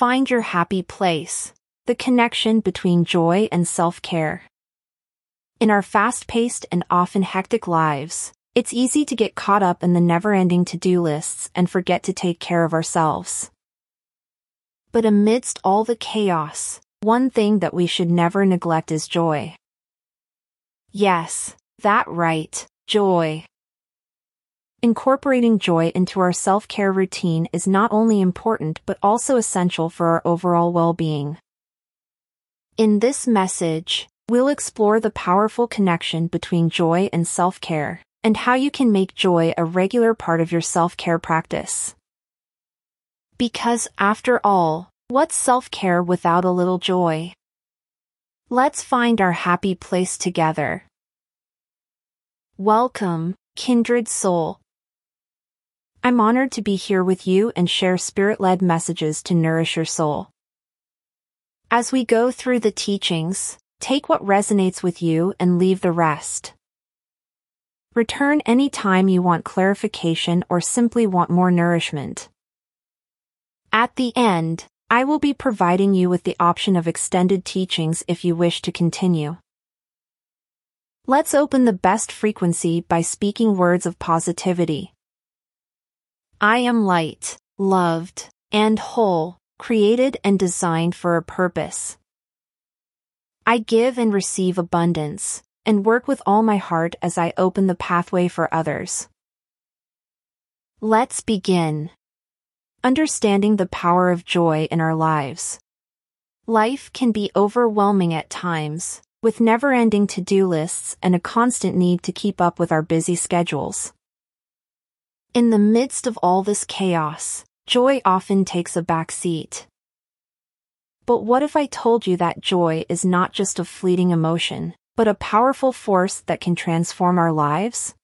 find your happy place, the connection between joy and self-care. In our fast-paced and often hectic lives, it's easy to get caught up in the never-ending to-do lists and forget to take care of ourselves. But amidst all the chaos, one thing that we should never neglect is joy. Yes, that right, joy. Incorporating joy into our self-care routine is not only important but also essential for our overall well-being. In this message, we'll explore the powerful connection between joy and self-care and how you can make joy a regular part of your self-care practice. Because after all, what's self-care without a little joy? Let's find our happy place together. Welcome, kindred soul. I'm honored to be here with you and share spirit-led messages to nourish your soul. As we go through the teachings, take what resonates with you and leave the rest. Return anytime you want clarification or simply want more nourishment. At the end, I will be providing you with the option of extended teachings if you wish to continue. Let's open the best frequency by speaking words of positivity. I am light, loved, and whole, created and designed for a purpose. I give and receive abundance, and work with all my heart as I open the pathway for others. Let's begin. Understanding the power of joy in our lives. Life can be overwhelming at times, with never-ending to-do lists and a constant need to keep up with our busy schedules. In the midst of all this chaos, joy often takes a back seat. But what if I told you that joy is not just a fleeting emotion, but a powerful force that can transform our lives?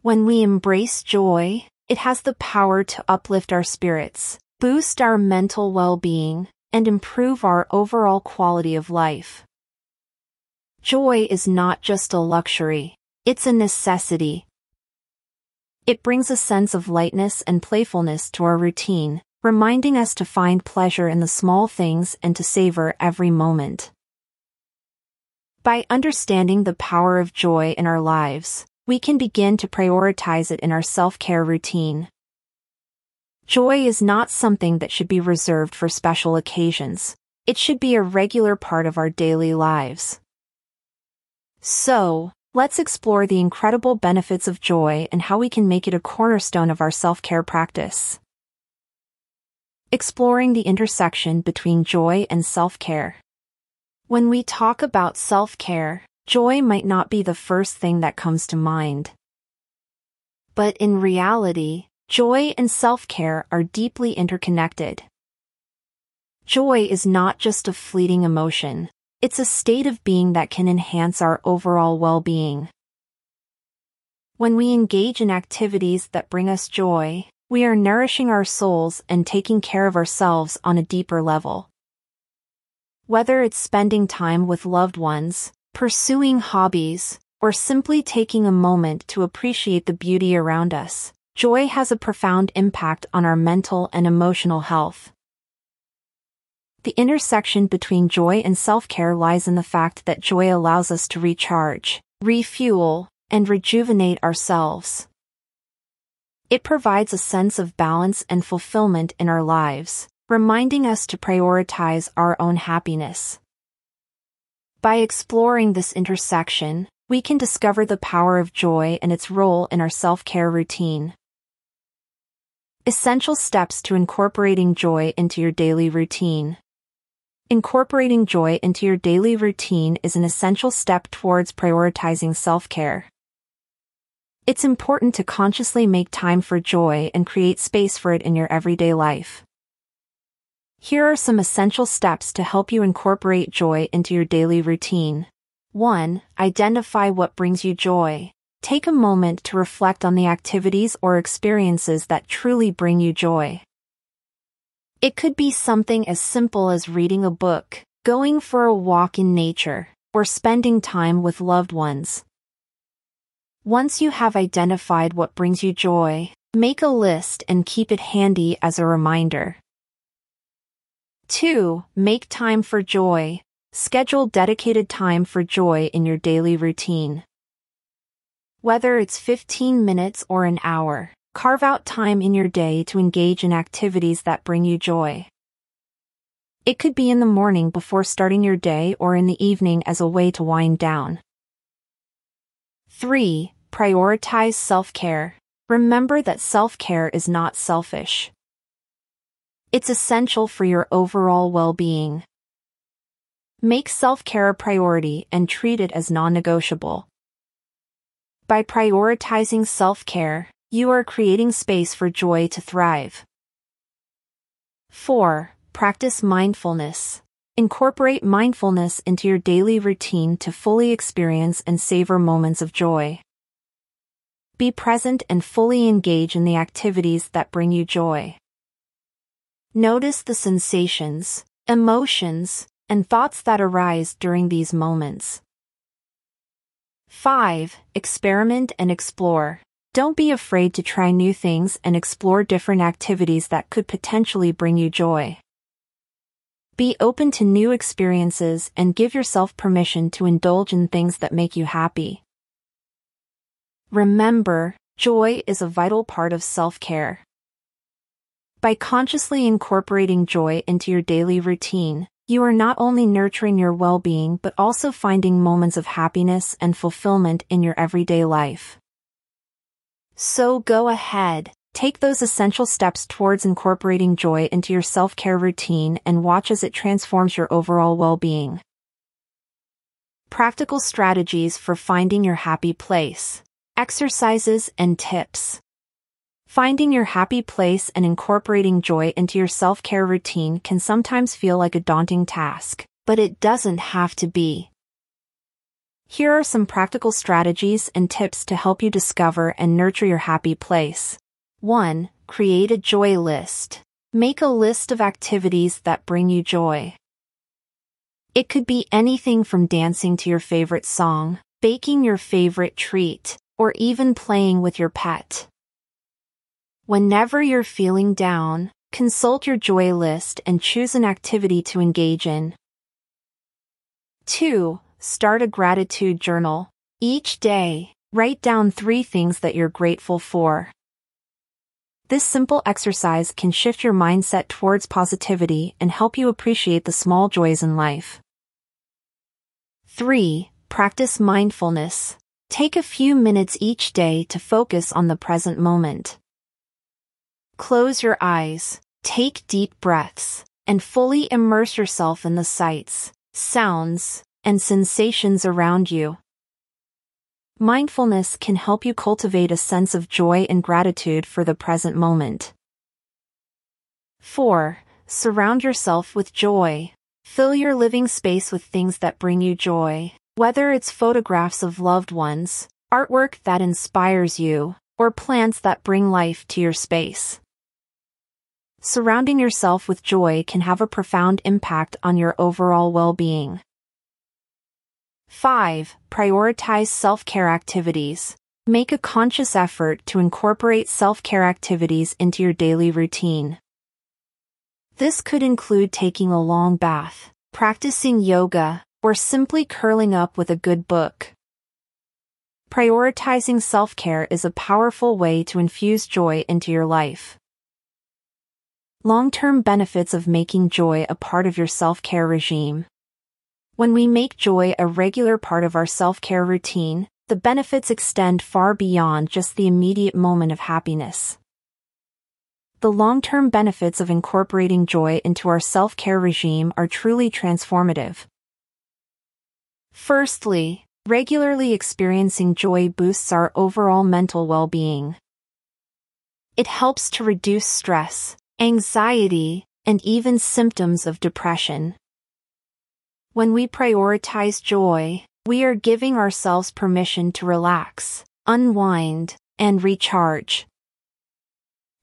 When we embrace joy, it has the power to uplift our spirits, boost our mental well-being, and improve our overall quality of life. Joy is not just a luxury, it's a necessity. It brings a sense of lightness and playfulness to our routine, reminding us to find pleasure in the small things and to savor every moment. By understanding the power of joy in our lives, we can begin to prioritize it in our self-care routine. Joy is not something that should be reserved for special occasions. It should be a regular part of our daily lives. So, let's explore the incredible benefits of joy and how we can make it a cornerstone of our self-care practice. Exploring the intersection between joy and self-care. When we talk about self-care, joy might not be the first thing that comes to mind. But in reality, joy and self-care are deeply interconnected. Joy is not just a fleeting emotion, it's a state of being that can enhance our overall well-being. When we engage in activities that bring us joy, we are nourishing our souls and taking care of ourselves on a deeper level. Whether it's spending time with loved ones, pursuing hobbies, or simply taking a moment to appreciate the beauty around us, joy has a profound impact on our mental and emotional health. The intersection between joy and self-care lies in the fact that joy allows us to recharge, refuel, and rejuvenate ourselves. It provides a sense of balance and fulfillment in our lives, reminding us to prioritize our own happiness. By exploring this intersection, we can discover the power of joy and its role in our self-care routine. Essential steps to incorporating joy into your daily routine. Incorporating joy into your daily routine is an essential step towards prioritizing self-care. It's important to consciously make time for joy and create space for it in your everyday life. Here are some essential steps to help you incorporate joy into your daily routine. 1. Identify what brings you joy. Take a moment to reflect on the activities or experiences that truly bring you joy. It could be something as simple as reading a book, going for a walk in nature, or spending time with loved ones. Once you have identified what brings you joy, make a list and keep it handy as a reminder. 2. Make time for joy. Schedule dedicated time for joy in your daily routine. Whether it's 15 minutes or an hour, carve out time in your day to engage in activities that bring you joy. It could be in the morning before starting your day or in the evening as a way to wind down. 3. Prioritize self-care. Remember that self-care is not selfish. It's essential for your overall well-being. Make self-care a priority and treat it as non-negotiable. By prioritizing self-care, you are creating space for joy to thrive. 4. Practice mindfulness. Incorporate mindfulness into your daily routine to fully experience and savor moments of joy. Be present and fully engage in the activities that bring you joy. Notice the sensations, emotions, and thoughts that arise during these moments. 5. Experiment and explore. Don't be afraid to try new things and explore different activities that could potentially bring you joy. Be open to new experiences and give yourself permission to indulge in things that make you happy. Remember, joy is a vital part of self-care. By consciously incorporating joy into your daily routine, you are not only nurturing your well-being but also finding moments of happiness and fulfillment in your everyday life. So go ahead, take those essential steps towards incorporating joy into your self-care routine and watch as it transforms your overall well-being. Practical strategies for finding your happy place. Exercises and tips. Finding your happy place and incorporating joy into your self-care routine can sometimes feel like a daunting task, but it doesn't have to be. Here are some practical strategies and tips to help you discover and nurture your happy place. 1. Create a joy list. Make a list of activities that bring you joy. It could be anything from dancing to your favorite song, baking your favorite treat, or even playing with your pet. Whenever you're feeling down, consult your joy list and choose an activity to engage in. 2. Start a gratitude journal. Each day, write down three things that you're grateful for. This simple exercise can shift your mindset towards positivity and help you appreciate the small joys in life. 3. Practice mindfulness. Take a few minutes each day to focus on the present moment. Close your eyes, take deep breaths, and fully immerse yourself in the sights, sounds, and sensations around you. Mindfulness can help you cultivate a sense of joy and gratitude for the present moment. 4. Surround yourself with joy. Fill your living space with things that bring you joy, whether it's photographs of loved ones, artwork that inspires you, or plants that bring life to your space. Surrounding yourself with joy can have a profound impact on your overall well-being. 5. Prioritize self-care activities. Make a conscious effort to incorporate self-care activities into your daily routine. This could include taking a long bath, practicing yoga, or simply curling up with a good book. Prioritizing self-care is a powerful way to infuse joy into your life. Long-term benefits of making joy a part of your self-care regime. When we make joy a regular part of our self-care routine, the benefits extend far beyond just the immediate moment of happiness. The long-term benefits of incorporating joy into our self-care regime are truly transformative. Firstly, regularly experiencing joy boosts our overall mental well-being. It helps to reduce stress, anxiety, and even symptoms of depression. When we prioritize joy, we are giving ourselves permission to relax, unwind, and recharge.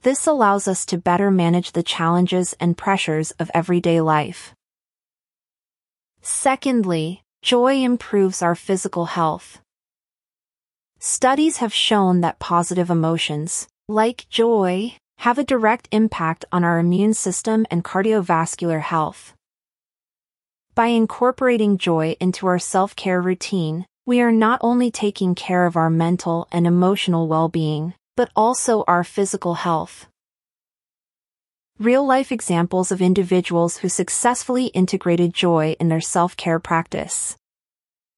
This allows us to better manage the challenges and pressures of everyday life. Secondly, joy improves our physical health. Studies have shown that positive emotions, like joy, have a direct impact on our immune system and cardiovascular health. By incorporating joy into our self-care routine, we are not only taking care of our mental and emotional well-being, but also our physical health. Real-life examples of individuals who successfully integrated joy in their self-care practice.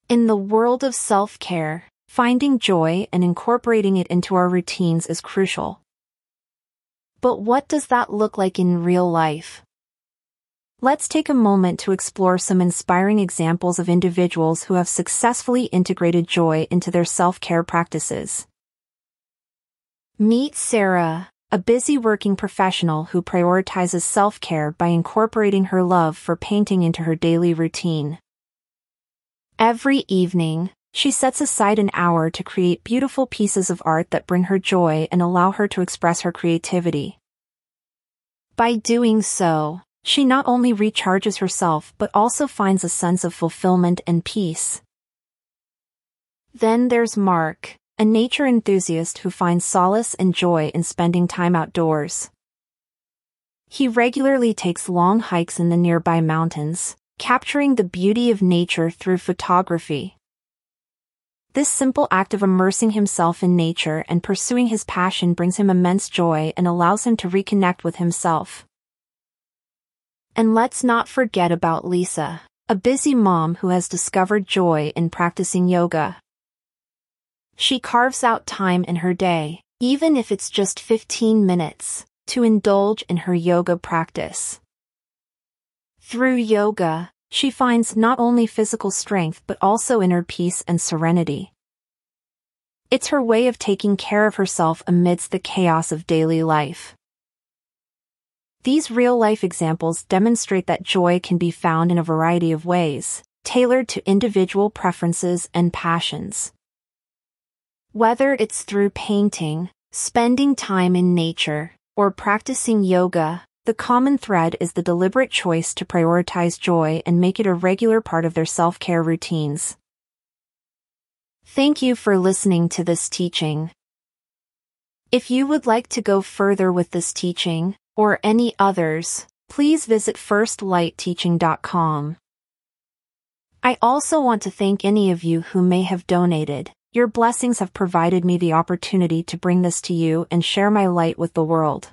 In the world of self-care, finding joy and incorporating it into our routines is crucial. But what does that look like in real life? Let's take a moment to explore some inspiring examples of individuals who have successfully integrated joy into their self-care practices. Meet Sarah, a busy working professional who prioritizes self-care by incorporating her love for painting into her daily routine. Every evening, she sets aside an hour to create beautiful pieces of art that bring her joy and allow her to express her creativity. By doing so, she not only recharges herself but also finds a sense of fulfillment and peace. Then there's Mark, a nature enthusiast who finds solace and joy in spending time outdoors. He regularly takes long hikes in the nearby mountains, capturing the beauty of nature through photography. This simple act of immersing himself in nature and pursuing his passion brings him immense joy and allows him to reconnect with himself. And let's not forget about Lisa, a busy mom who has discovered joy in practicing yoga. She carves out time in her day, even if it's just 15 minutes, to indulge in her yoga practice. Through yoga, she finds not only physical strength but also inner peace and serenity. It's her way of taking care of herself amidst the chaos of daily life. These real-life examples demonstrate that joy can be found in a variety of ways, tailored to individual preferences and passions. Whether it's through painting, spending time in nature, or practicing yoga, the common thread is the deliberate choice to prioritize joy and make it a regular part of their self-care routines. Thank you for listening to this teaching. If you would like to go further with this teaching, or any others, please visit firstlightteaching.com. I also want to thank any of you who may have donated. Your blessings have provided me the opportunity to bring this to you and share my light with the world.